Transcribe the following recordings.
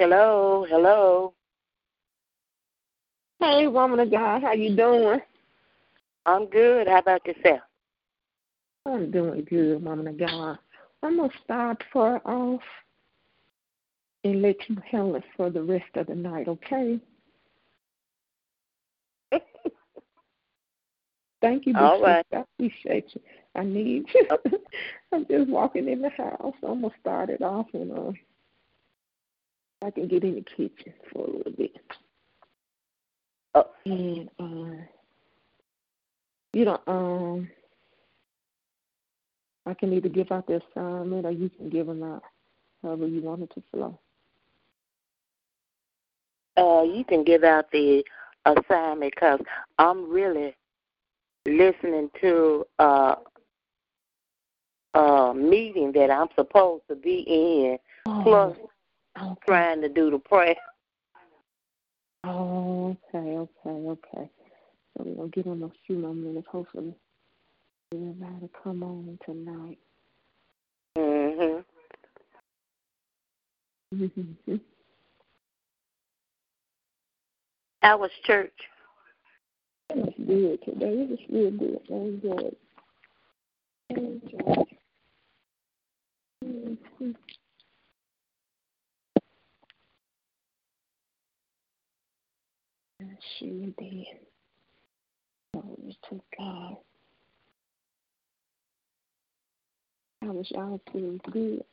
Hello, hello. Hey, woman of God, how you doing? I'm good. How about yourself? I'm doing good, woman of God. I'm gonna start far off and let you handle it for the rest of the night, okay? Thank you, All right. I appreciate you. I need you. I'm just walking in the house. I'm gonna start it off and uh I can get in the kitchen for a little bit. Oh. And uh, you know, um, I can either give out the assignment or you can give them out however you want it to flow. Uh, you can give out the assignment because I'm really listening to uh, a meeting that I'm supposed to be in, plus okay. trying to do the prayer. Oh, okay, okay, okay. So we're gonna give them a few more minutes, hopefully. Everybody come on tonight. Mhm. Mm-hmm. How was church? It was good today. It was real good. I enjoyed it. I enjoyed it. She did. Glory to God. How was y'all feeling good?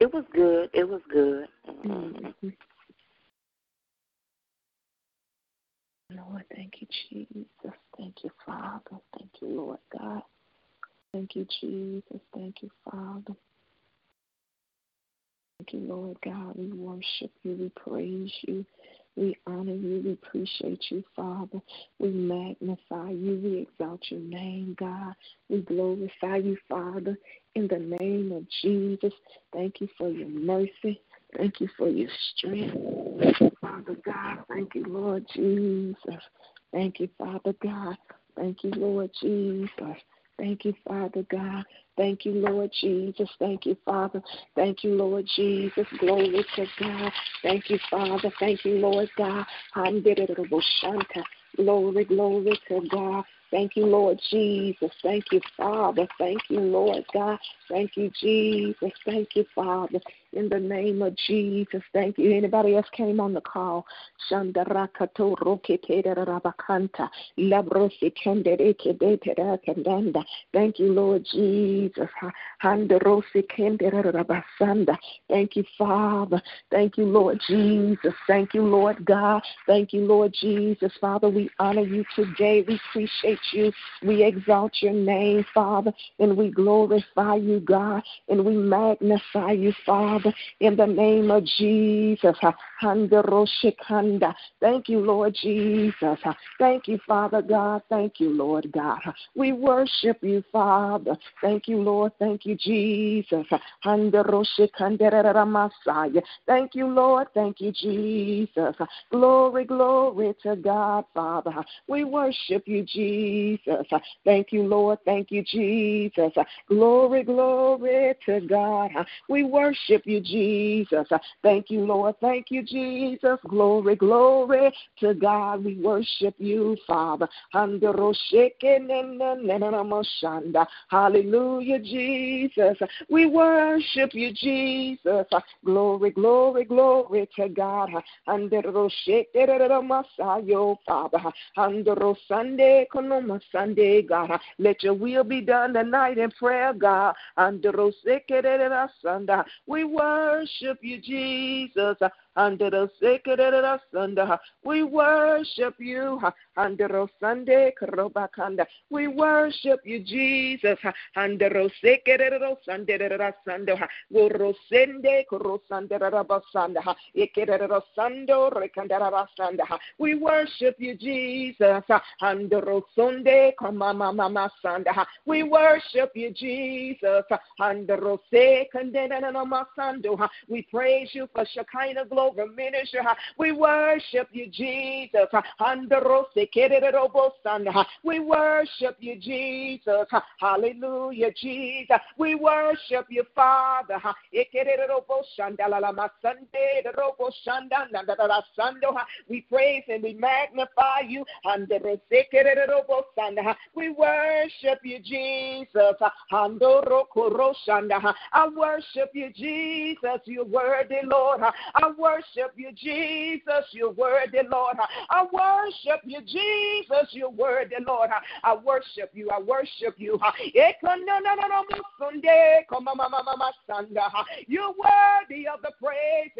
It was good. It was good. Mhm. Mm-hmm. Lord, thank you, Jesus. Thank you, Father. Thank you, Lord God. Thank you, Jesus. Thank you, Father. Thank you, Lord God. We worship you. We praise you. We honor you. We appreciate you, Father. We magnify you. We exalt your name, God. We glorify you, Father, in the name of Jesus. Thank you for your mercy. Thank you for your strength. Father God. Thank you, Lord Jesus. Thank you, Father God. Thank you, Lord Jesus. Thank you, Father God. Thank you, Lord Jesus. Thank you, Father. Thank you, Lord Jesus. Glory to God. Thank you, Father. Thank you, Lord God. Glory, glory to God. Thank you, Lord Jesus. Thank you, Father. Thank you, Lord God. Thank you, Jesus. Thank you, Father. In the name of Jesus. Thank you. Anybody else came on the call? Shandarakato roketerabakanta. Labrosi. Thank you, Lord Jesus. Handarosi. Thank you, Father. Thank you, Lord Jesus. Thank you, Lord God. Thank you, Lord Jesus. Father, we honor you today. We appreciate you. We exalt your name, Father, and we glorify you, God, and we magnify you, Father, in the name of Jesus. Thank you, Lord Jesus. Thank you, Father God. Thank you, Lord God. We worship you, Father. Thank you, Lord. Thank you, Jesus. Thank you, Lord. Thank you, Jesus. Glory, glory to God, Father. We worship you. Jesus. Thank you, Lord. Thank you, Jesus. Glory, glory to God. We worship you, Jesus. Thank you, Lord. Thank you, Jesus. Glory, glory to God. We worship you, Father. Hallelujah, Jesus. We worship you, Jesus. Glory, glory, glory to God. Father. Sunday, Sunday, God. Let your will be done tonight in prayer, God. We worship you, Jesus under the sacred. We worship you under the Sunday. We worship you, Jesus. Under the sacred We worship you, Jesus. Under the Sunday. We worship you, Jesus. Under the second We praise you for Shekinah glory over ministry. We worship you, Jesus. We worship you, Jesus. Hallelujah, Jesus. We worship you, Father. We praise and we magnify you. We worship you, Jesus. I worship you, Jesus. You're worthy, Lord. I worship worship you, Jesus. You're worthy, Lord. I worship you, Jesus. You're worthy, Lord. I worship you. I worship you. You're worthy of the praise.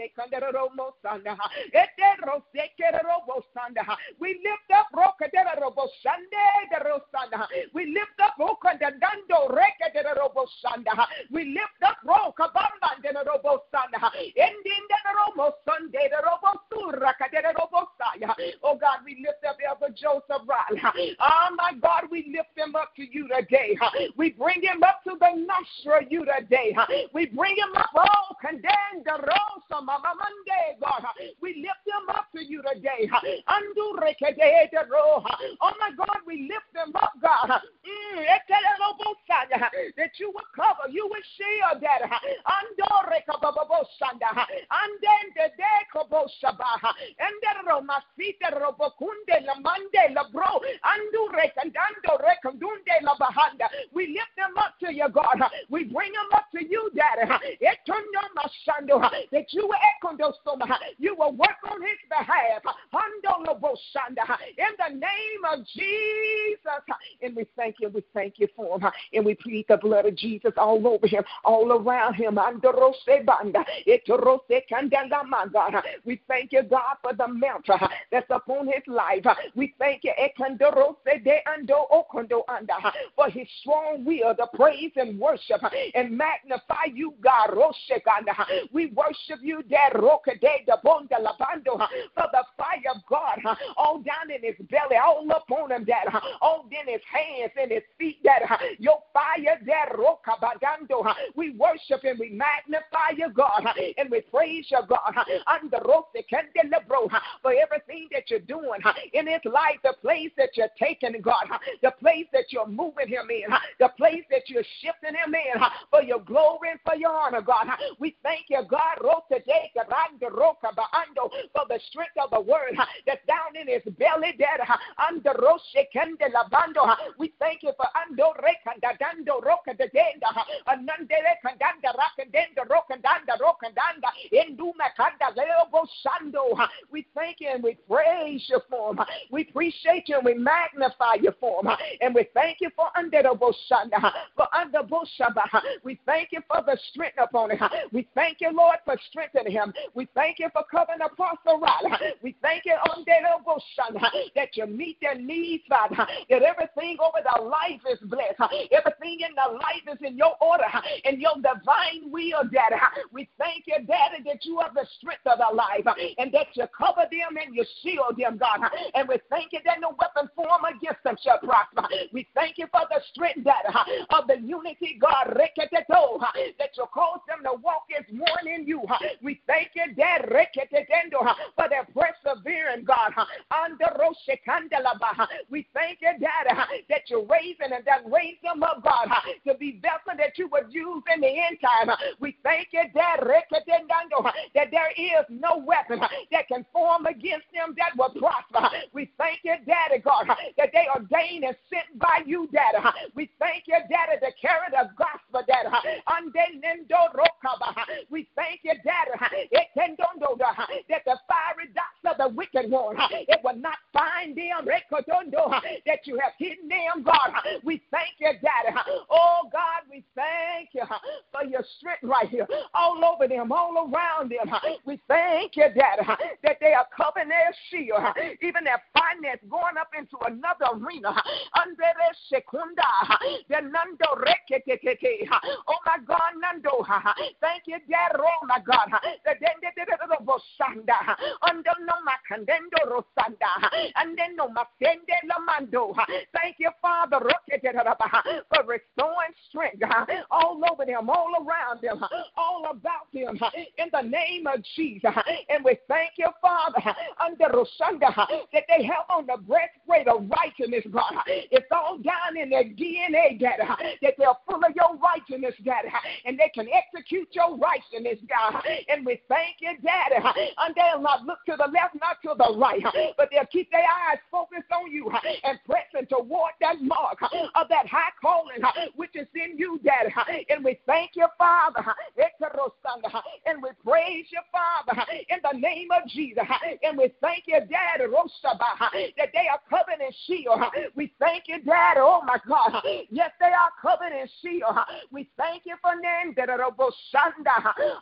Sekere robo sanga we lift up rocked a Robo Sande de we lift up we lift up Roka Bamba de Robo Sanda. ending the Sunday, the Robosura, Kadebosaya. Oh God, we lift up Elder Joseph Riley. Oh my God, we lift him up to you today. We bring him up to the nostril you today. We bring him up, oh, condemned the Rosa Mama Monday, God. We lift him up to you today. Oh my God, we lift him up, God. Mm, that you will cover, you will shield that. And then de shabaha endero la mande la bro. Andu rekandando rekandunde la bahanda. We lift them up to you God. We bring them up to you daddy. Etono masando. That you will ekondo soma you will work on his behalf. Ando lobo shanda in the name of Jesus. And we thank you we thank you for him. And we plead the blood of Jesus all over him all around him. Andoro se banda etoro se God. We thank you, God, for the mantle uh, that's upon his life. We thank you for his strong will to praise and worship and magnify you, God. We worship you, bondal for the fire of God all down in his belly, all upon him, that all in his hands and his feet, that your fire, that we worship and we magnify you, God, and we praise you, God for everything that you're doing in his life, the place that you're taking, God, the place that you're moving him in, the place that you're shifting him in for your glory and for your honor, God. We thank you, God, for the strength of the word that's down in his belly, that we thank you for ando rekanda dando roka de denda anandele kandanda rakandenda rokandanda rokandanda enduma we thank you and we praise you for them. We appreciate you and we magnify you for them. And we thank you for under the for under Boshaba. We thank you for the strength upon him. We thank you, Lord, for strengthening him. We thank you for covering Apostle Riley. We thank you under the that you meet their needs, Father. That everything over their life is blessed. Everything in their life is in your order and your divine will, Daddy. We thank you, Daddy, that you are the strength of their life uh, and that you cover them and you shield them, God. Uh, and we thank you that no weapon formed against them shall prosper. We thank you for the strength that uh, of the unity, God, that you cause them to walk as one in you. We thank you, Dad, for their persevering, God, We thank you, Daddy, that you're raising and that raised them up, God, to be vessel that you would use in the end time. We thank you, Daddy, that there is no weapon that can form against them that will prosper. We thank you, Daddy, God, that they ordained and sent by you, Daddy. We thank you, Daddy, to carry the gospel, Daddy. We thank you, Daddy, that the fiery dots of the wicked one, it will not find them, that you have hidden them, God. We thank you, Daddy. Oh, God, we thank you for your strength right here, all over them, all around them. We thank you, Daddy, that they are covering their shield, even their finance going up into another arena. Under their secunda, the nando rekete. Oh my God, Nando. Thank you, Daddy. Oh my God. The dende bosanda. Under no macandendo rosanda. And then no macende lamando. Thank you, Father, for restoring strength all over them, all around them, all about them. In the name of Jesus. And we thank you, Father, under Rosanda, that they have on the breastplate of righteousness, God. It's all down in their DNA, Daddy, that they're full of your righteousness, Daddy, and they can execute your righteousness, God. And we thank you, Daddy. And they'll not look to the left, not to the right, but they'll keep their eyes focused on you and pressing toward that mark of that high calling which is in you, Daddy. And we thank you, Father. And we praise you, Father, in the name of Jesus. And we thank you, Daddy, oh, Roshaba. that they are covered in shield. We thank you, Dad, Oh, my God. Yes, they are covered in shield. We thank you for them that are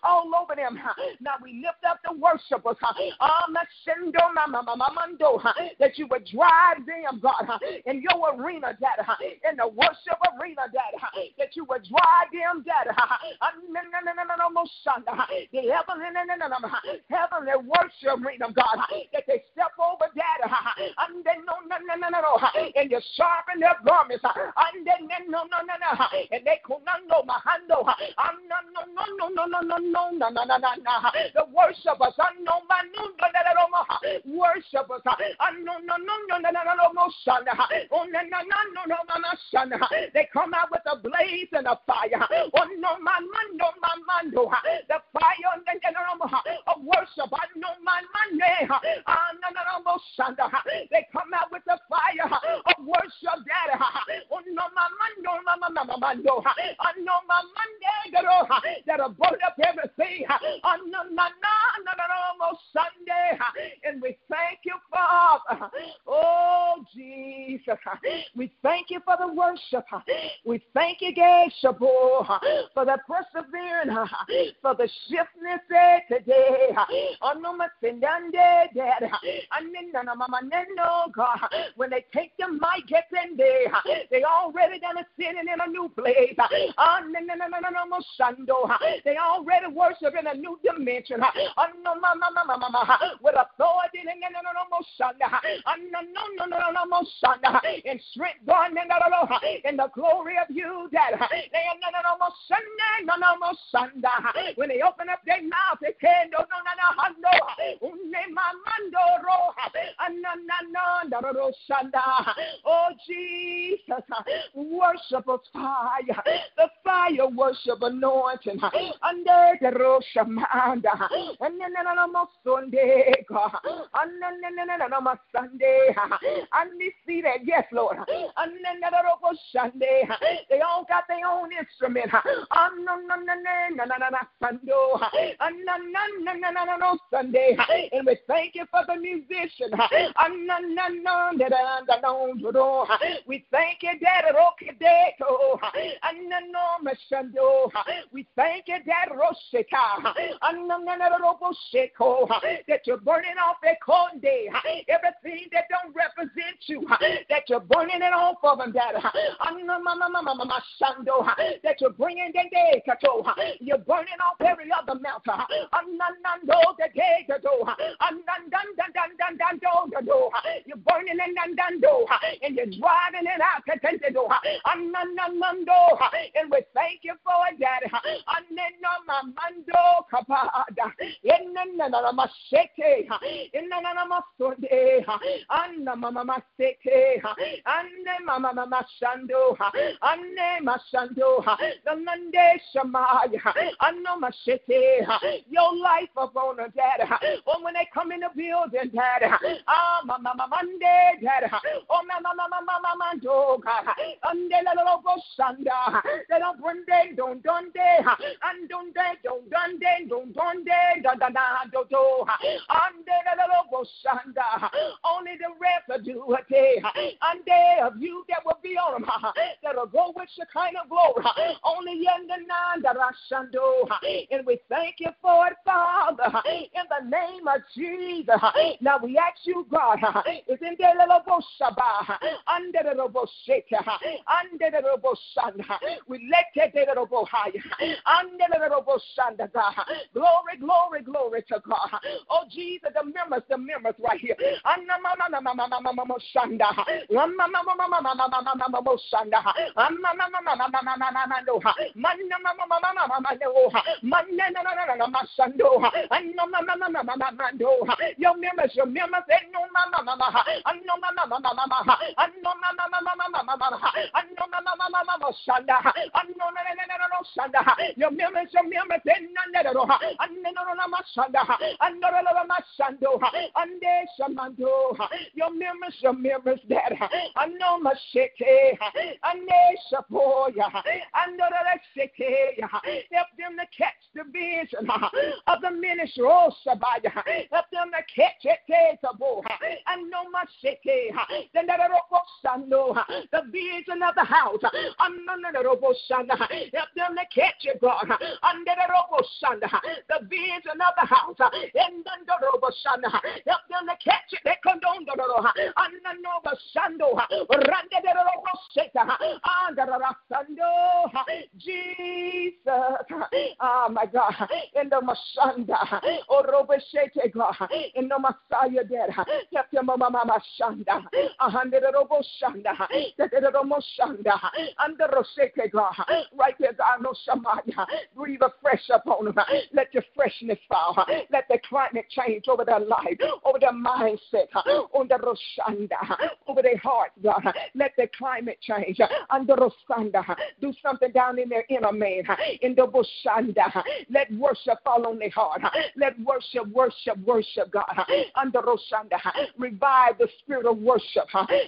all over them. Now we lift up the worshipers. Ah, that you would drive them, God, in your arena, Daddy, in the worship arena, Daddy, that you would drive them, Daddy. Ah, The heavenly, heavenly worship arena, God, that they step over, Daddy, and then no, no, no, no, no, and you sharpen their garments, and then no, no, no, no, and they know my hand, no, no, no, no, no, no, no, no, no, no, no, no, no, the worshipers, I know my no, no, no, no, no, worshipers, I know, no, no, no, no, no, no, no, son, oh, no, no, no, no, no, no, no, son, they come out with a blaze and a fire, oh, no, my man, no, my man, the fire, of worship, I know my son, they come out with the fire of worship, Daddy, I know my man, that'll burn up everything, Sunday, and we thank you, Father, oh, Jesus, we thank you for the worship, we thank you, Geshabo, for the persevering, for the swiftness today. When they take the mic, get in there. They already done a sitting in a new place. They already worship in a new dimension. With authority and strength going in the glory of you that they no no no no no when they open up their mouth, they can, no, no, no, no, no, oh, Jesus, worship of fire, the fire worship anointing, under the Roshamanda, and then on Sunday, and Sunday, and we see that, yes, Lord, and then the Sunday, they all got their own instrument, Sando, Sunday, and we thank you for the musician. We thank you, Daddy Rokadeto, Mashando. We thank you, Daddy Rosheka, Robosheko, that you're burning off that cold day, everything that don't represent you, that you're burning it off of them, Daddy. That you're bringing that day, you're burning off every other mountain. You're burning and you're driving it out. And we thank you for it, Daddy. The Monday shamaya, your life upon a dad. Oh, when they come in the building, dad, ah, mama Monday, dad, oh, mama mama mando, ande la la lo shanda, they don't bring day, don't done day, and don't day, don't done day, don't done day, da da da do do, ande la la lo shanda, only the residue a day, and day of you that will be on them, that'll go with your kind of glory, only in the nine that I shando, and we thank you for it, Father, in the name of Jesus. Now we ask you, God, is in the little boshaba, under the shake, under the sun, we let it the little high, under the little boshanda, God. Glory, glory, glory to God. Oh, Jesus, the members, the members right here. Your members, your members, and no mama mama, and no mama mama mama, and no mama mama mama no mama mama mama shanda, and no no no no no shanda. No no no no shanda, and no no no no shando, and. Your members, your members, that I know my city, and they shapoya, and no no city. Help them to catch the vision uh, of the ministry. Oh, Sabaya. Uh, help them to catch it. Eh, uh, and no my city. Then the vision of the house. Under help them to catch it, God. Under the robo the vision of the house. And then the robo help them to catch it. They come down the robo. And the nova sando. Rande the robo. Under the sando. Jesus. Oh my God. In the Mashanda. Oh Robeshete God. In the Messiah dead. Help them mama mama shanda. A hundred robo shanda. The robo shanda. Under Rosete God. Right there, God no Shamaya. Breathe a fresh upon them. Let your freshness fall. Let the climate change over their life, over their mindset, on the Roshanda, over their hearts, God. Let the climate change. Under Rosanda. Do something down in their inner man. In the Let worship fall on their heart. Let worship, worship, worship, God. Under Roshanda. Revive the spirit of worship.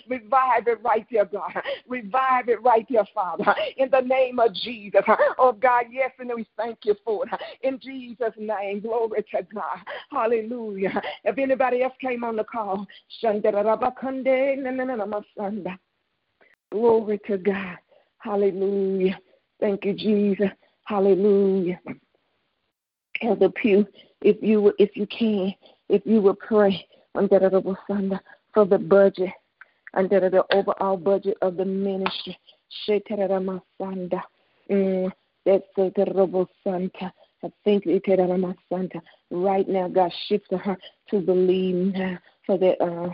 Revive it right there, God. Revive it right there, Father. In the name of Jesus. Oh, God, yes, and we thank you for it. In Jesus' name, glory to God. Hallelujah. If anybody else came on the call, glory to God. Hallelujah. Thank you, Jesus. Hallelujah. Elder Pugh, if you if you can, if you will pray under the for the budget, under the overall budget of the ministry. Mm, that's the Santa. I think Santa. Right now, God shifted her to believe now for the uh,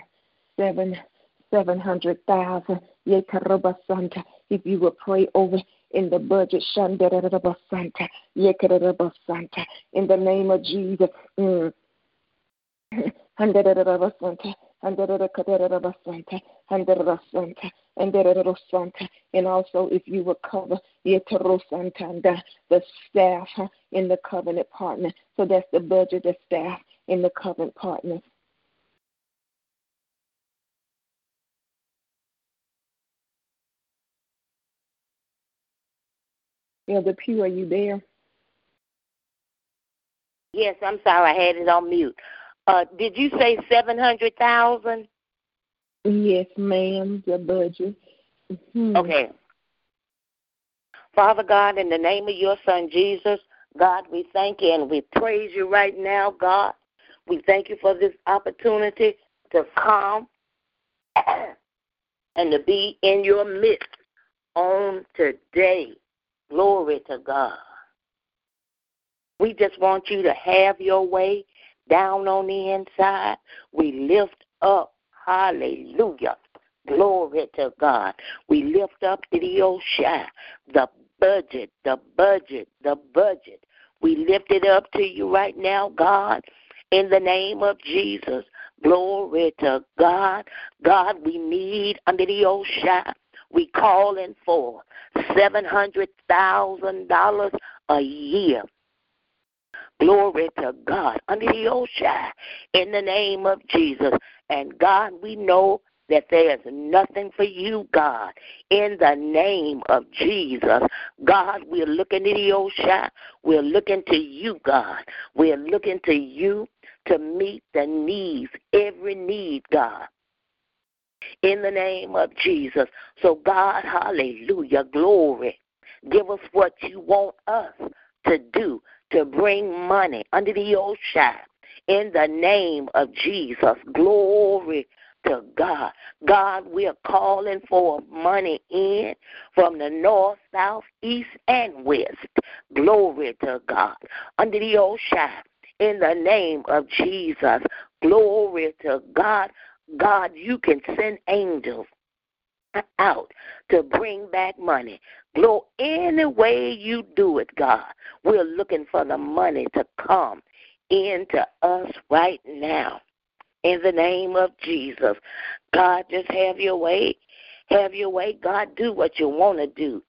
seven seven hundred thousand. Santa. If you will pray over in the budget. In the name of Jesus. Mm. And also, if you would cover the staff in the covenant partner. So that's the budget, the staff in the covenant partner. Elder Pugh, are you there? Yes, I'm sorry, I had it on mute. Uh, did you say seven hundred thousand? Yes, ma'am. The budget. Mm-hmm. Okay. Father God, in the name of your Son Jesus, God, we thank you and we praise you right now, God. We thank you for this opportunity to come and to be in your midst on today. Glory to God. We just want you to have your way down on the inside. We lift up, hallelujah. Glory to God. We lift up to the Oshai, the budget, the budget, the budget. We lift it up to you right now, God, in the name of Jesus. Glory to God. God, we need under the Oshai. We calling for seven hundred thousand dollars a year. Glory to God under the Oshai in the name of Jesus. And God, we know that there's nothing for you, God. In the name of Jesus, God, we're looking to the Oshai. We're looking to you, God. We're looking to you to meet the needs, every need, God. In the name of Jesus. So, God, hallelujah, glory. Give us what you want us to do to bring money under the Oshai. In the name of Jesus. Glory to God. God, we are calling for money in from the north, south, east, and west. Glory to God. Under the Oshai, in the name of Jesus. Glory to God. God, you can send angels out to bring back money. Glow any way you do it, God. We're looking for the money to come into us right now in the name of Jesus. God, just have your way. Have your way. God, do what you want to do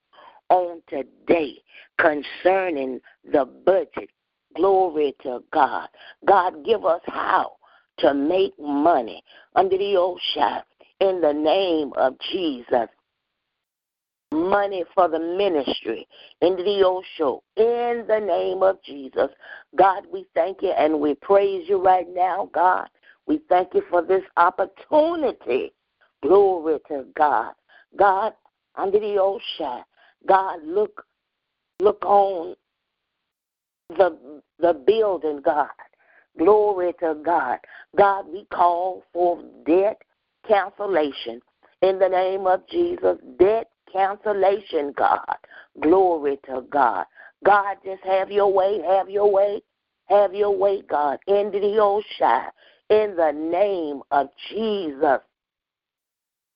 on today concerning the budget. Glory to God. God, give us how to make money under the Oshai in the name of Jesus. Money for the ministry in the Osho in the name of Jesus. God, we thank you and we praise you right now, God. We thank you for this opportunity. Glory to God. God, under the ocean, God, look look on the the building, God. Glory to God. God, we call for debt cancellation in the name of Jesus. Debt cancellation, God. Glory to God. God, just have your way, have your way, have your way, God. Into the ocean in the name of Jesus.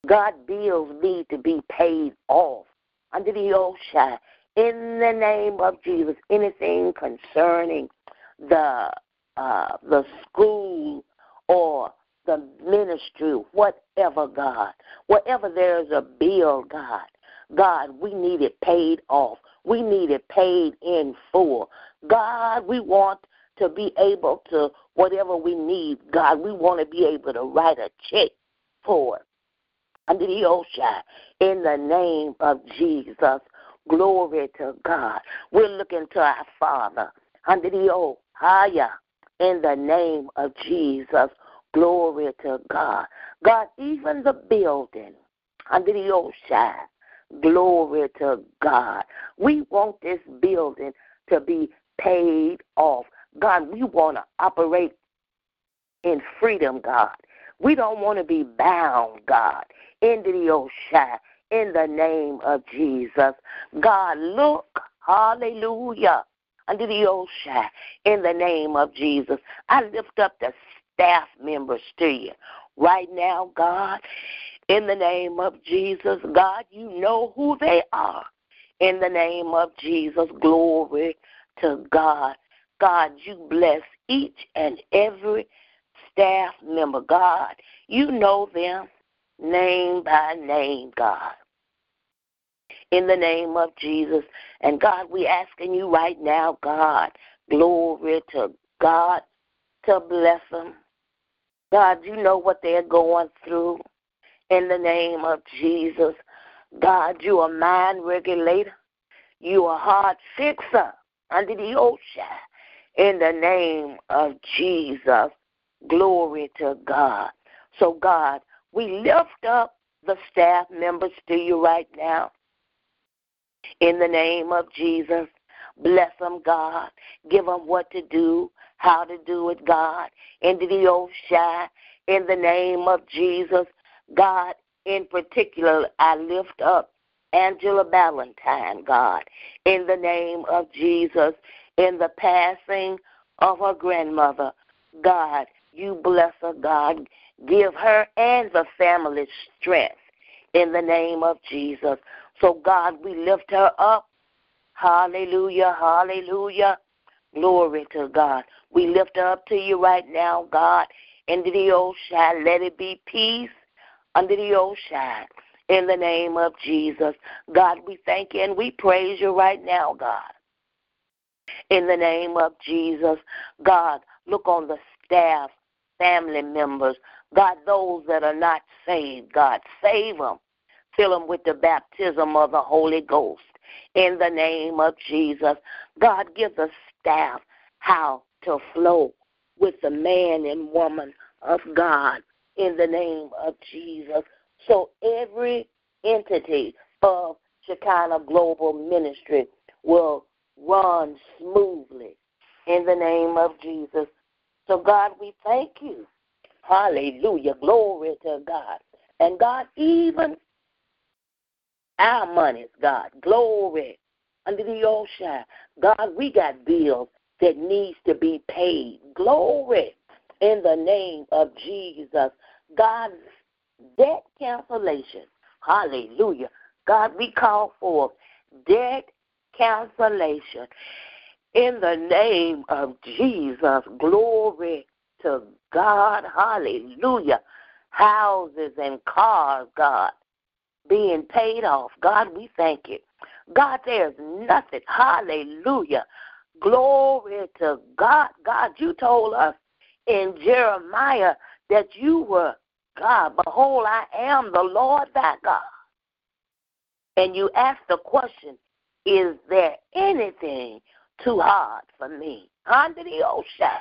God, bills need to be paid off under the ocean in the name of Jesus. Anything concerning the uh, the school or the ministry, whatever, God, whatever there is a bill, God, God, we need it paid off. We need it paid in full. God, we want to be able to, whatever we need, God, we want to be able to write a check for. Under the ocean, in the name of Jesus, glory to God. We're looking to our Father under the old higher in the name of Jesus. Glory to God. God, even the building under the old ocean, glory to God. We want this building to be paid off. God, we want to operate in freedom, God. We don't want to be bound, God, into the ocean in the name of Jesus. God, look, hallelujah, under the ocean in the name of Jesus. I lift up the staff members to you right now, God, in the name of Jesus. God, you know who they are. In the name of Jesus, glory to God. God, you bless each and every staff member, God. You know them name by name, God. In the name of Jesus. And God, we asking you right now, God, glory to God, to bless them. God, you know what they're going through. In the name of Jesus. God, you are mind regulator. You are heart fixer under the ocean in the name of Jesus. Glory to God. So, God, we lift up the staff members to you right now. In the name of Jesus, bless them, God. Give them what to do, how to do it, God. Into the old shine. In the name of Jesus, God, in particular, I lift up Angela Ballantyne, God, in the name of Jesus, in the passing of her grandmother. God, you bless her, God. Give her and the family strength in the name of Jesus. So, God, we lift her up. Hallelujah, hallelujah. Glory to God. We lift her up to you right now, God. Into the ocean, let it be peace under the ocean. In the name of Jesus. God, we thank you and we praise you right now, God. In the name of Jesus. God, look on the staff, family members. God, those that are not saved, God, save them. Fill them with the baptism of the Holy Ghost. In the name of Jesus. God, give the staff how to flow with the man and woman of God in the name of Jesus. So every entity of Shekinah Global Ministry will run smoothly in the name of Jesus. So, God, we thank you. Hallelujah. Glory to God. And God, even our monies, God, glory under the ocean. God, we got bills that needs to be paid. Glory in the name of Jesus. God, debt cancellation. Hallelujah. God, we call for debt cancellation in the name of Jesus. Glory to God. Hallelujah. Houses and cars, God, being paid off. God, we thank you. God, there's nothing. Hallelujah. Glory to God. God, you told us in Jeremiah that you were God. Behold, I am the Lord thy God. And you ask the question, is there anything too hard for me? Under the ocean.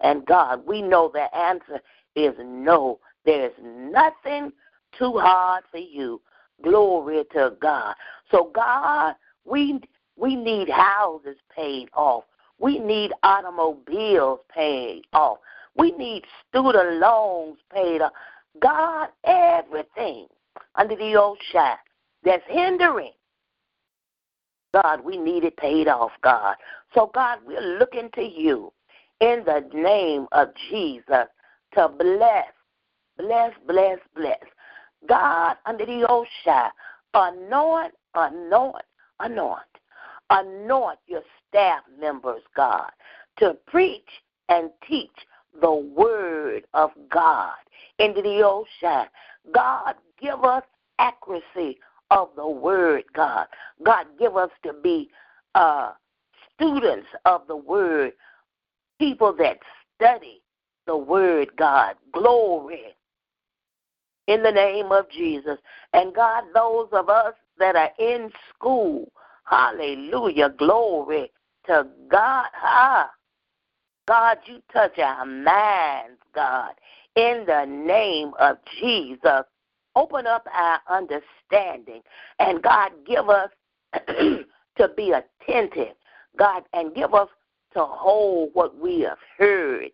And God, we know the answer is no. There's nothing too hard for you. Glory to God. So God, we we need houses paid off. We need automobiles paid off. We need student loans paid off. God, everything under the old shine that's hindering. God, we need it paid off, God. So, God, we're looking to you in the name of Jesus to bless, bless, bless, bless. God, under the shine, anoint, anoint, anoint. Anoint your staff members, God, to preach and teach the word of God into the ocean. God, give us accuracy of the word, God. God, give us to be uh, students of the word, people that study the word, God. Glory in the name of Jesus. And God, those of us that are in school, hallelujah, glory to God. Ah, God, you touch our minds, God, in the name of Jesus. Open up our understanding. And God, give us to be attentive, God, and give us to hold what we have heard.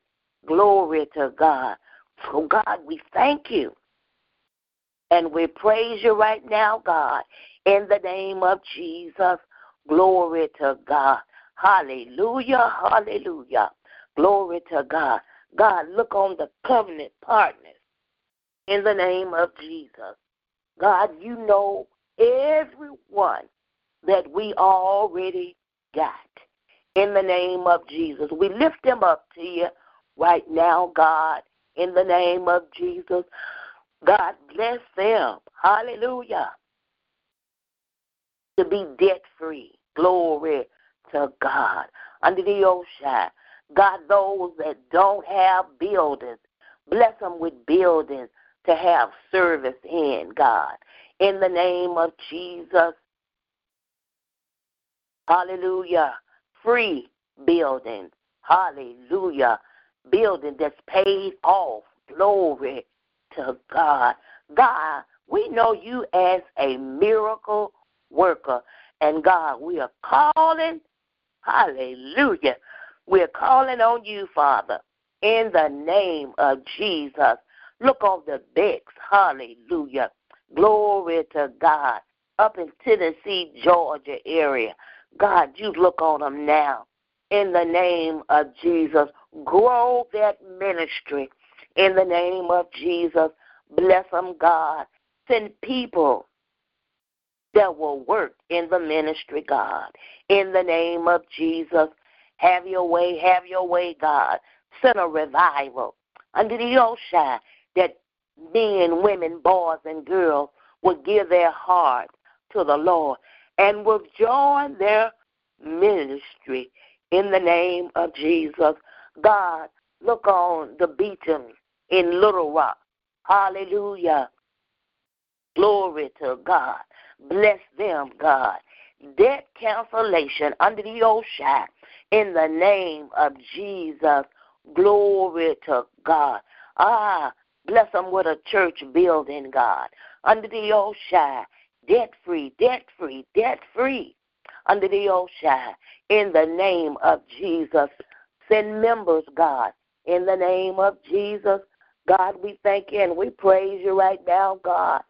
Glory to God. So, God, we thank you. And we praise you right now, God, in the name of Jesus. Glory to God. Hallelujah, hallelujah. Glory to God. God, look on the covenant partners in the name of Jesus. God, you know everyone that we already got in the name of Jesus. We lift them up to you right now, God, in the name of Jesus. God, bless them. Hallelujah. To be debt free. Glory to God. Under the ocean. God, those that don't have buildings, bless them with buildings to have service in, God. In the name of Jesus. Hallelujah. Free buildings. Hallelujah. Building that's paid off. Glory to God. God, we know you as a miracle worker. And God, we are calling, hallelujah, we're calling on you, Father, in the name of Jesus. Look on the Becks, hallelujah. Glory to God. Up in Tennessee, Georgia area. God, you look on them now. In the name of Jesus, grow that ministry. In the name of Jesus, bless them, God. Send people that will work in the ministry, God. In the name of Jesus, have your way, have your way, God. Send a revival under the ocean that men, women, boys, and girls will give their heart to the Lord and will join their ministry in the name of Jesus. God, look on the Beatons in Little Rock. Hallelujah. Glory to God. Bless them, God. Debt cancellation under the ocean in the name of Jesus. Glory to God. Ah, bless them with a church building, God. Under the ocean, debt free, debt free, debt free. Under the ocean, in the name of Jesus. Send members, God. In the name of Jesus, God, we thank you and we praise you right now, God.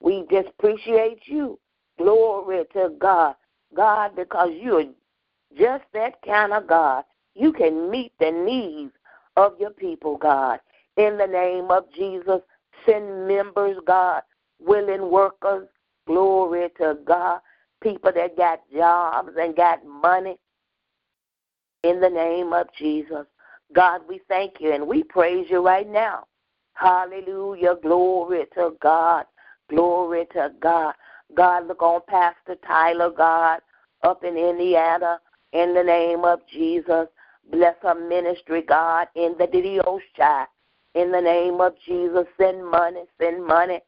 We just appreciate you. Glory to God. God, because you're just that kind of God. You can meet the needs of your people, God. In the name of Jesus, send members, God, willing workers. Glory to God. People that got jobs and got money. In the name of Jesus. God, we thank you and we praise you right now. Hallelujah. Glory to God. Glory to God. God, look on Pastor Tyler, God, up in Indiana, in the name of Jesus. Bless her ministry, God, in the Diosha. In the name of Jesus, send money, send money.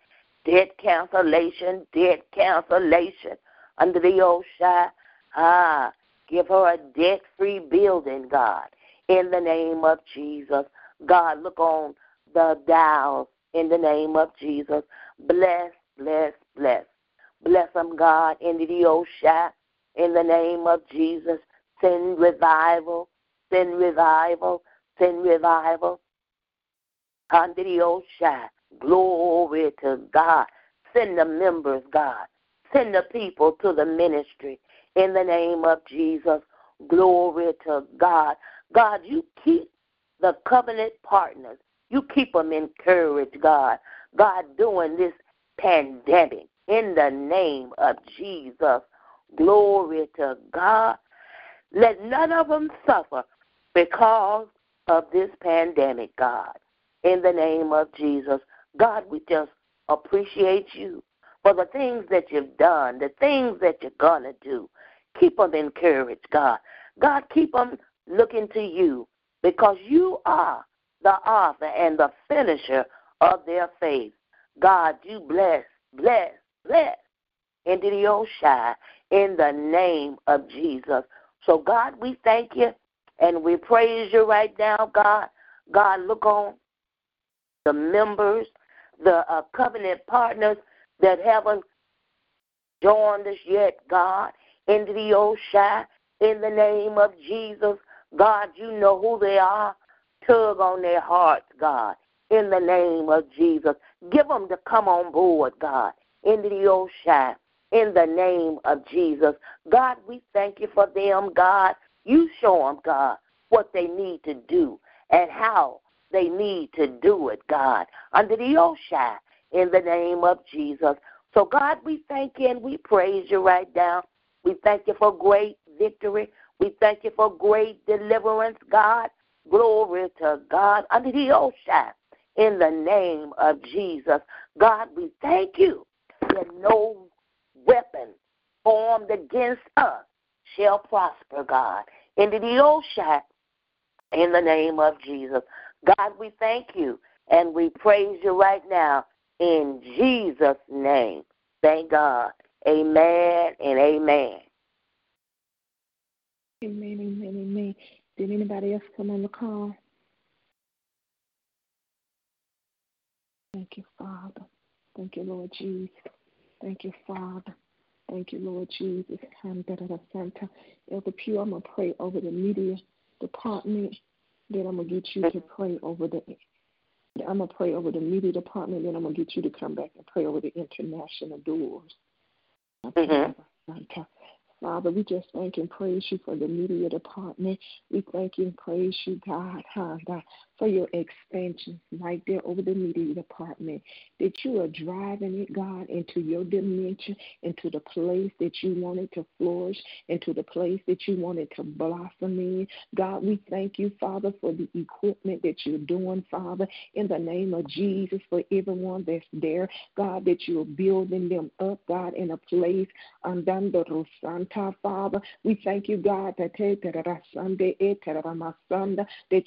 Debt cancellation, debt cancellation under the Osha. Ah, give her a debt free building, God, in the name of Jesus. God, look on the Dows in the name of Jesus. Bless, bless, bless. Bless them, God, in the Osha in the name of Jesus. Send revival, send revival, send revival. Under the ocean. Glory to God. Send the members, God. Send the people to the ministry in the name of Jesus. Glory to God. God, you keep the covenant partners. You keep them encouraged, God. God, during this pandemic, in the name of Jesus. Glory to God. Let none of them suffer because of this pandemic, God. In the name of Jesus. God, we just appreciate you for the things that you've done, the things that you're going to do. Keep them encouraged, God. God, keep them looking to you because you are the author and the finisher of their faith. God, you bless, bless, bless into the ocean in the name of Jesus. So, God, we thank you and we praise you right now, God. God, look on the members, the uh, covenant partners that haven't joined us yet, God, into the ocean in the name of Jesus. God, you know who they are. Tug on their hearts, God, in the name of Jesus. Give them to come on board, God, into the ocean in the name of Jesus. God, we thank you for them, God. You show them, God, what they need to do and how they need to do it, God, under the ocean in the name of Jesus. So, God, we thank you and we praise you right now. We thank you for great victory. We thank you for great deliverance, God. Glory to God under the ocean in the name of Jesus. God, we thank you that no weapon formed against us shall prosper, God. Into the ocean, in the name of Jesus. God, we thank you and we praise you right now in Jesus' name. Thank God. Amen and amen. Amen, amen, amen. Did anybody else come on the call? Thank you, Father. Thank you, Lord Jesus. Thank you, Father. Thank you, Lord Jesus. Elder Pugh, I'm going to pray over the media department. Then I'm going to get you to pray over the I'm going to pray over the media department, then I'm going to get you to come back and pray over the international doors. Mm-hmm. Father, we just thank and praise you for the media department. We thank and praise you, God, huh, God, for your expansion right there over the media department. That you are driving it, God, into your dimension, into the place that you wanted to flourish, into the place that you wanted to blossom in. God, we thank you, Father, for the equipment that you're doing, Father, in the name of Jesus, for everyone that's there. God, that you're building them up, God, in a place, andando Santa, Father. We thank you, God, that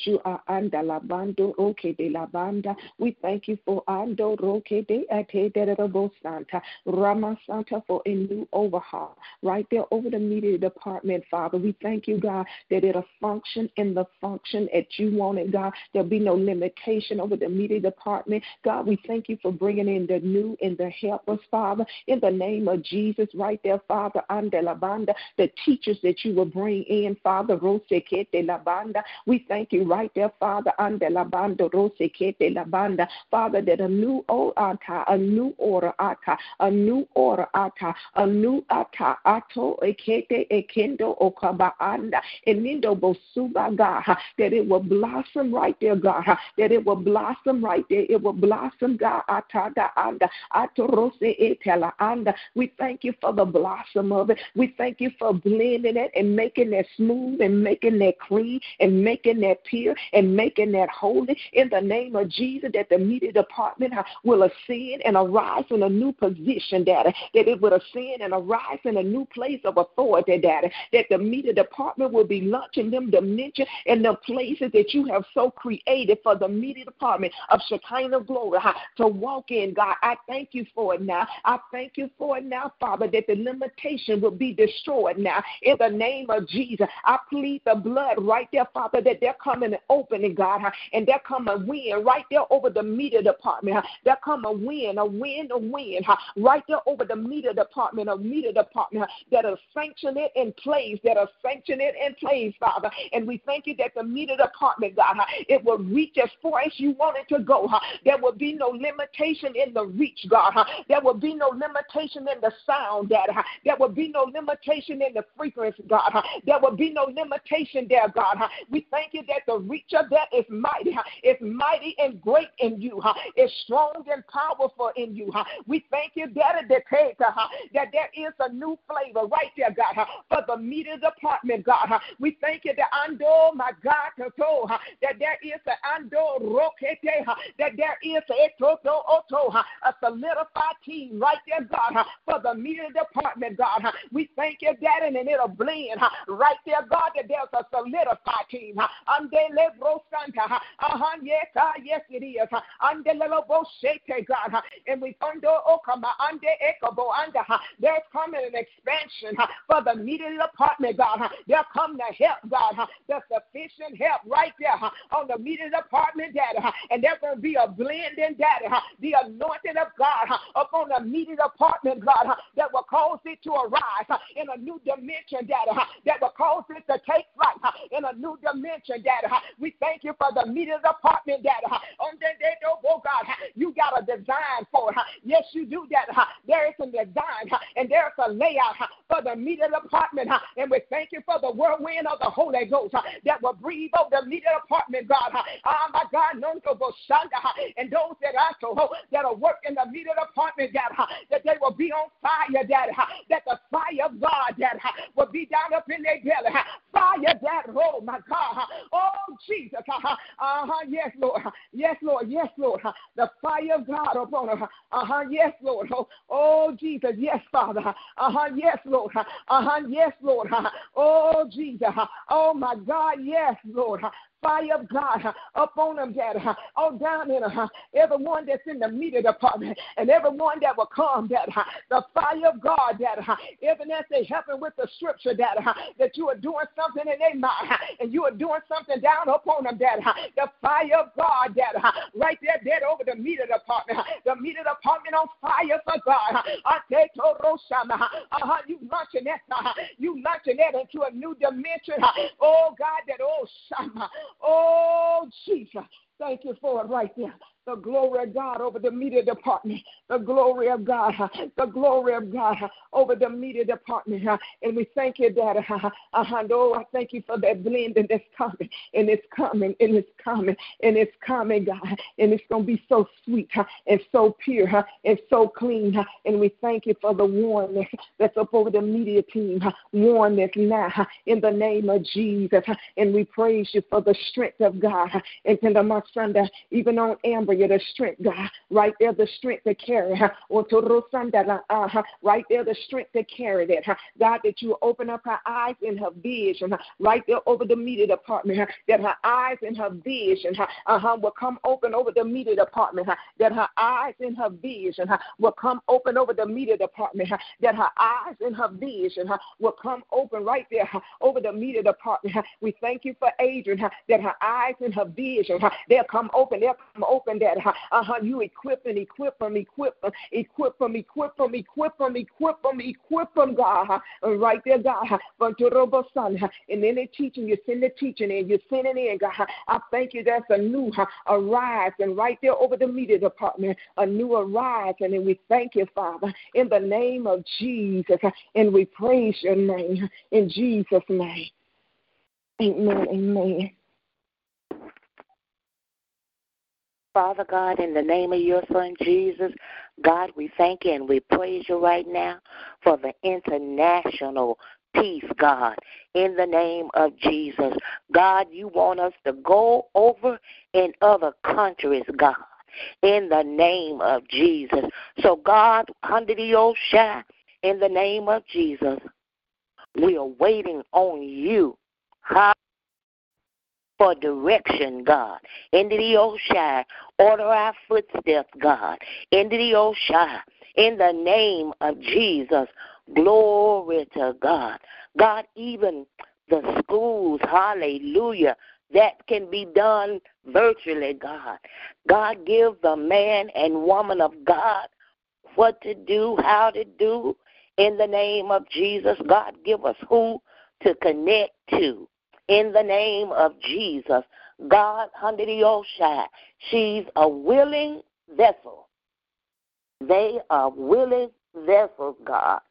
you are under la bando roke de la. We thank you for ando roke de eh, ate de Santa. Rama Santa for a new overhaul right there over the media department, Father. We thank you, God, that it'll function in the function that you want it, God. There'll be no limitation over the media department. God, we thank you for bringing in the new and the helpers, Father, in the name of Jesus, right there, Father, ande la banda, the teachers that you will bring in, Father, rose kete la banda. We thank you right there, Father, ande la banda, rose kete la banda, Father, that a new ata, a new order ata, a new order ata, a new ata, ato ekete ekendo okaba anda, enindo bosuba God, that it will blossom right there, God, that it will blossom right there, it will blossom, God, ata da anda, atorose etela anda. We thank you for the blossom of it. We thank you for blending it and making that smooth and making that clean and making that pure and making that holy in the name of Jesus that the media department will ascend and arise in a new position, Daddy, that it will ascend and arise in a new place of authority, Daddy, that the media department will be launching them dimension in the places that you have so created for the media department of Shekinah glory to walk in, God. I thank you for it now. I thank you for it now, Father, that the limitation will be destroyed now. In the name of Jesus, I plead the blood right there, Father, that they're coming and opening, God, and they're coming win right there over the media department. They're coming win, a win, a win, right there over the media department, a media department that are sanctioned it in place, that are sanctioned it in place, Father. And we thank you that the media department, God, it will reach as far as you want it to go. There will be no limitation in the reach, God. There will be no limitation in the sound, Dad. There will be no limitation in the frequency, God. There will be no limitation there, God. We thank you that the reach of that is mighty, is mighty and great in you, It's strong and powerful in you. We thank you, Daddy, that huh? that there is a new flavor right there, God, for the media department, God. We thank you that ando, my God, that there is an ando rokete, that there is a toto oto, a solidified team right there, God, for the media department, God. We thank you, Daddy, and it'll blend right there, God, that there's a solidified team. Ande lebro santa, uh-huh, yes, uh, yes, it is. Ande lelobo shete, God, and we undo okama, ande ekobo, ande, there's coming an expansion for the media department, God. They'll come to help, God, the sufficient help right there on the media department, Daddy, and there's going to be a blending, Daddy, the anointing of God upon the media department, God, that will cause it to arise in a new dimension, Daddy, that will cause it to take flight in a new dimension, Daddy. We thank you for the media department, Daddy. Uh, on the day, oh God, uh, you got a design for it. Uh, yes, you do, Daddy. There is a design and there's a layout for the media department, and we thank you for the whirlwind of the Holy Ghost that will breathe over the media department, God. Oh my God, and those that also oh, that are working in the media department, God, that they will be on fire, Daddy. That the fire of God, Daddy, will be down up in their belly. Fire, Daddy. Oh my God. Oh Jesus. Uh-huh. Yes, Lord. Yes, Lord. Yes, Lord. The fire of God upon her. Uh-huh. Yes, Lord. Oh, oh Jesus. Yes, Father. Uh-huh. Yes, Lord. Uh-huh. Yes, Lord. Oh Jesus. Oh my God. Yes, Lord fire of God up on them, Daddy, all down in her, everyone that's in the media department and everyone that will come, Daddy, the fire of God, Daddy, even as they helping with the scripture, Daddy, that you are doing something in their mind and you are doing something down upon them, Daddy, the fire of God, Daddy, right there, dead over the media department, the media department on fire for God. I take uh-huh, you launching that, you launching that into a new dimension. Oh God, that oh Shama, Oh, Jesus. Thank you for it right there. The glory of God over the media department, the glory of God, the glory of God over the media department. And we thank you, Daddy. Oh, I thank you for that blending that's coming, and it's coming, and it's coming, and it's coming, God. And it's going to be so sweet and so pure and so clean. And we thank you for the warmness that's up over the media team, warmness now in the name of Jesus. And we praise you for the strength of God. And Sunday, even on Amber, the strength, God, right there, the strength to carry. Uh-huh. Right there, the strength to carry that. God, that you open up her eyes in her vision, right there over the media department, that her eyes in her vision uh-huh, will come open over the media department, that her eyes in her vision will come open over the media department, that her eyes in her vision will come open right there over the media department. We thank you for Adrian, that her eyes and her vision, they'll come open, they'll come open that uh-huh, you equip and equip them, equip them, equip them, equip them, equip them, equip them, equip them, God, uh, right there, God, uh, uh, and then they teaching, you send the teaching in, you send it in, God. I thank you that's a new arise, and right there over the media department, a new arise, and then we thank you, Father, in the name of Jesus, and we praise your name in Jesus' name. Amen. Amen. Father God, in the name of your Son Jesus, God, we thank you and we praise you right now for the international peace, God, in the name of Jesus. God, you want us to go over in other countries, God, in the name of Jesus. So, God, under the ocean, in the name of Jesus, we are waiting on you. For direction, God. Into the ocean, order our footsteps, God. Into the ocean, in the name of Jesus. Glory to God. God, even the schools, hallelujah, that can be done virtually, God. God, give the man and woman of God what to do, how to do, in the name of Jesus. God, give us who to connect to in the name of Jesus. God, ocean, she's a willing vessel. They are willing vessels, God.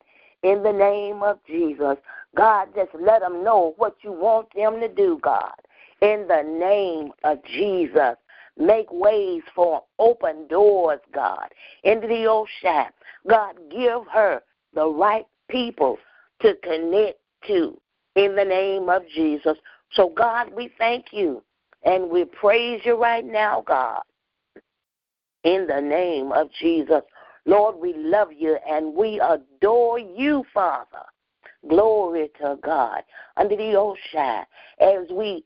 In the name of Jesus, God, just let them know what you want them to do, God. In the name of Jesus, make ways for open doors, God. Into the ocean, God, give her the right people to connect to in the name of Jesus. So, God, we thank you and we praise you right now, God, in the name of Jesus. Lord, we love you and we adore you, Father. Glory to God. Under the ocean, as we,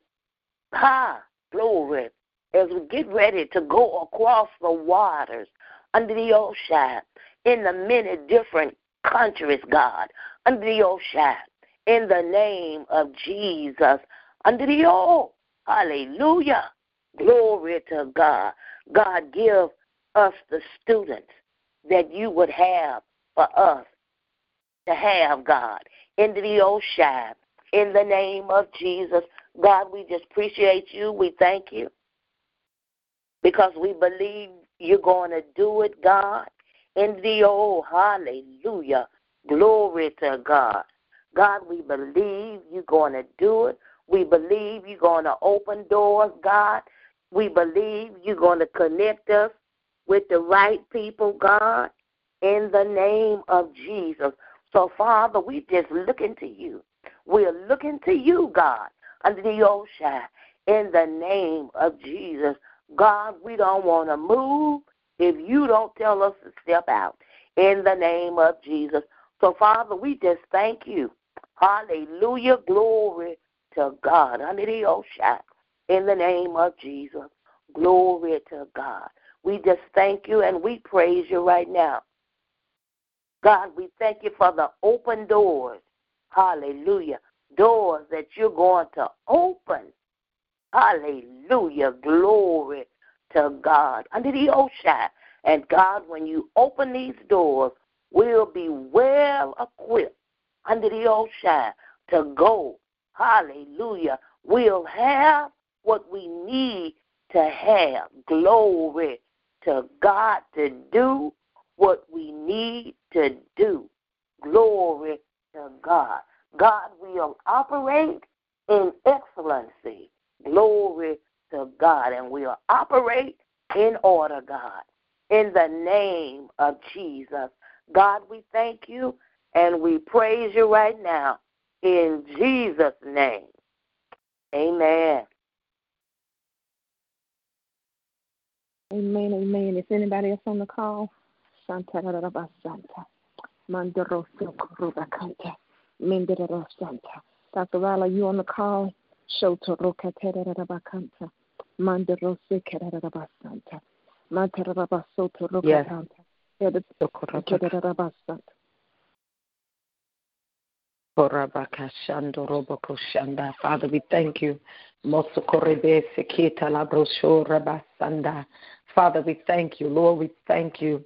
ha, glory, as we get ready to go across the waters under the ocean in the many different countries, God, under the ocean, in the name of Jesus, under the old. Hallelujah. Glory to God. God, give us the students that you would have for us to have, God, into the old ocean. In the name of Jesus, God, we just appreciate you. We thank you because we believe you're going to do it, God. In the old, hallelujah. Glory to God. God, we believe you're going to do it. We believe you're going to open doors, God. We believe you're going to connect us with the right people, God, in the name of Jesus. So, Father, we just looking to you. We're looking to you, God, under the ocean, in the name of Jesus. God, we don't want to move if you don't tell us to step out, in the name of Jesus. So, Father, we just thank you. Hallelujah. Glory to God under the ocean in the name of Jesus. Glory to God. We just thank you and we praise you right now. God, we thank you for the open doors. Hallelujah. Doors that you're going to open. Hallelujah. Glory to God. Under the ocean. And God, when you open these doors, we'll be well equipped under the ocean to go hallelujah, we'll have what we need to have. Glory to God to do what we need to do. Glory to God. God will operate in excellency. Glory to God. And we'll operate in order, God. In the name of Jesus. God, we thank you and we praise you right now. In Jesus' name. Amen. Amen, amen. Is anybody else on the call? Santa Santa. Mandoro Sokorubakanta. Mindera Santa. Dr. Riley, you on the call? Shoto Rokaterabakanta. Mandoro Sekerabasanta. Mantarabasoto Rokatanta. Yes. Father, we thank you. Father, we thank you. Lord, we thank you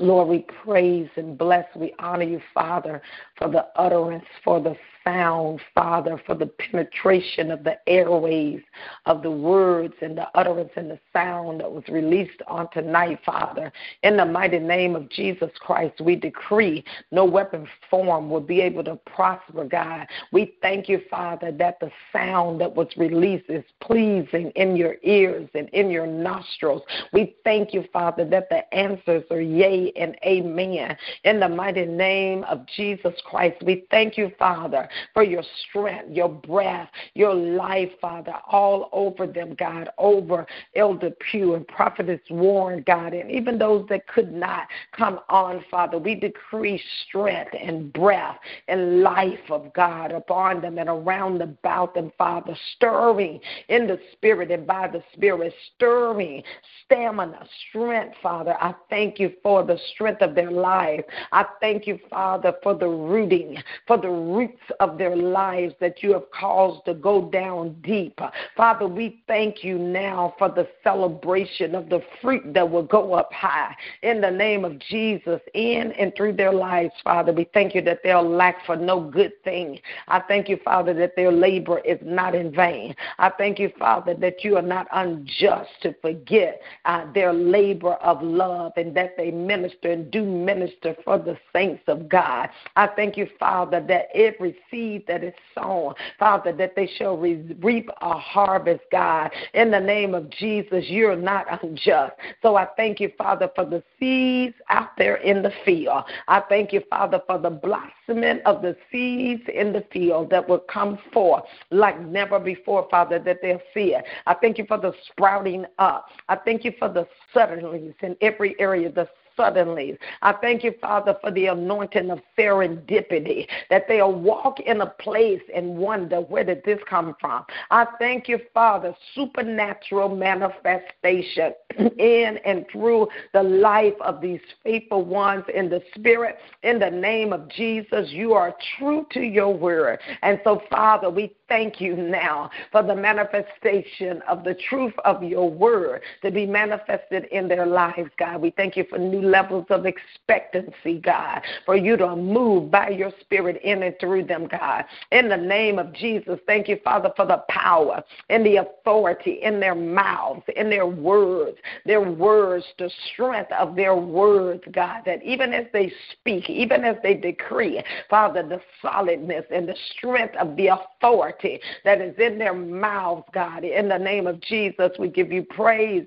Lord, we praise and bless. We honor you, Father, for the utterance, for the sound, Father, for the penetration of the airways of the words and the utterance and the sound that was released on tonight, Father. In the mighty name of Jesus Christ, we decree no weapon form will be able to prosper, God. We thank you, Father, that the sound that was released is pleasing in your ears and in your nostrils. We thank you, Father, that the answers are yea and amen. In the mighty name of Jesus Christ, we thank you, Father, for your strength, your breath, your life, Father, all over them, God, over Elder Pugh and Prophetess Warren, God, and even those that could not come on, Father. We decree strength and breath and life of God upon them and around about them, Father, stirring in the Spirit and by the Spirit, stirring stamina, strength, Father. I thank you for the strength of their life. I thank you, Father, for the rooting, for the roots of their lives that you have caused to go down deep. Father, we thank you now for the celebration of the fruit that will go up high. In the name of Jesus, in and through their lives, Father, we thank you that they'll lack for no good thing. I thank you, Father, that their labor is not in vain. I thank you, Father, that you are not unjust to forget uh, their labor of love and that they minister and do minister for the saints of God. I thank you, Father, that every seed that is sown, Father, that they shall reap a harvest, God. In the name of Jesus, you're not unjust. So I thank you, Father, for the seeds out there in the field. I thank you, Father, for the blossoming of the seeds in the field that will come forth like never before, Father, that they'll see it. I thank you for the sprouting up. I thank you for the suddenlies in every area, the suddenly. I thank you, Father, for the anointing of serendipity, that they'll walk in a place and wonder, where did this come from? I thank you, Father, supernatural manifestation in and through the life of these faithful ones in the Spirit. In the name of Jesus, you are true to your word. And so, Father, we thank you now for the manifestation of the truth of your word to be manifested in their lives, God. We thank you for new levels of expectancy, God, for you to move by your spirit in and through them, God. In the name of Jesus, thank you, Father, for the power and the authority in their mouths, in their words, their words, the strength of their words, God, that even as they speak, even as they decree, Father, the solidness and the strength of the authority that is in their mouths, God, in the name of Jesus, we give you praise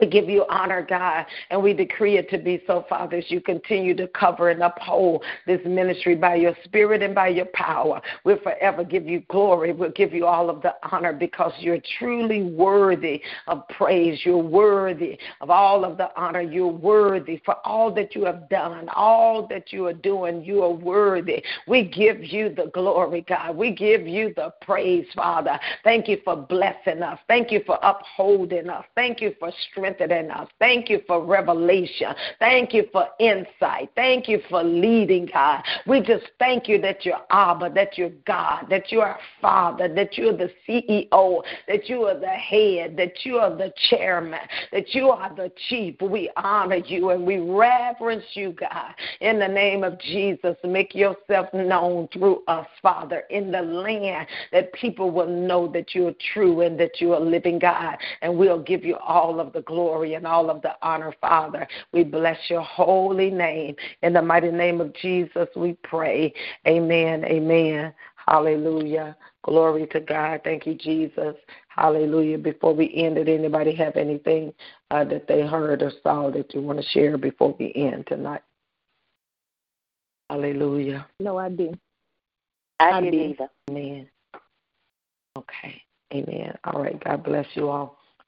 we give you honor, God, and we decree it to be so, Father, as you continue to cover and uphold this ministry by your spirit and by your power. We'll forever give you glory. We'll give you all of the honor because you're truly worthy of praise. You're worthy of all of the honor. You're worthy for all that you have done, all that you are doing. You are worthy. We give you the glory, God. We give you the praise, Father. Thank you for blessing us. Thank you for upholding us. Thank you for strength us. Thank you for revelation. Thank you for insight. Thank you for leading, God. We just thank you that you're Abba, that you're God, that you are Father, that you're the CEO, that you are the head, that you are the chairman, that you are the chief. We honor you and we reverence you, God. In the name of Jesus, make yourself known through us, Father, in the land that people will know that you are true and that you are living God. And we'll give you all of the glory glory and all of the honor, Father. We bless your holy name. In the mighty name of Jesus, we pray. Amen. Amen. Hallelujah. Glory to God. Thank you, Jesus. Hallelujah. Before we end it, anybody have anything uh, that they heard or saw that you want to share before we end tonight? Hallelujah. No, I didn't. I, I didn't either. Amen. Okay. Amen. All right. God bless you all.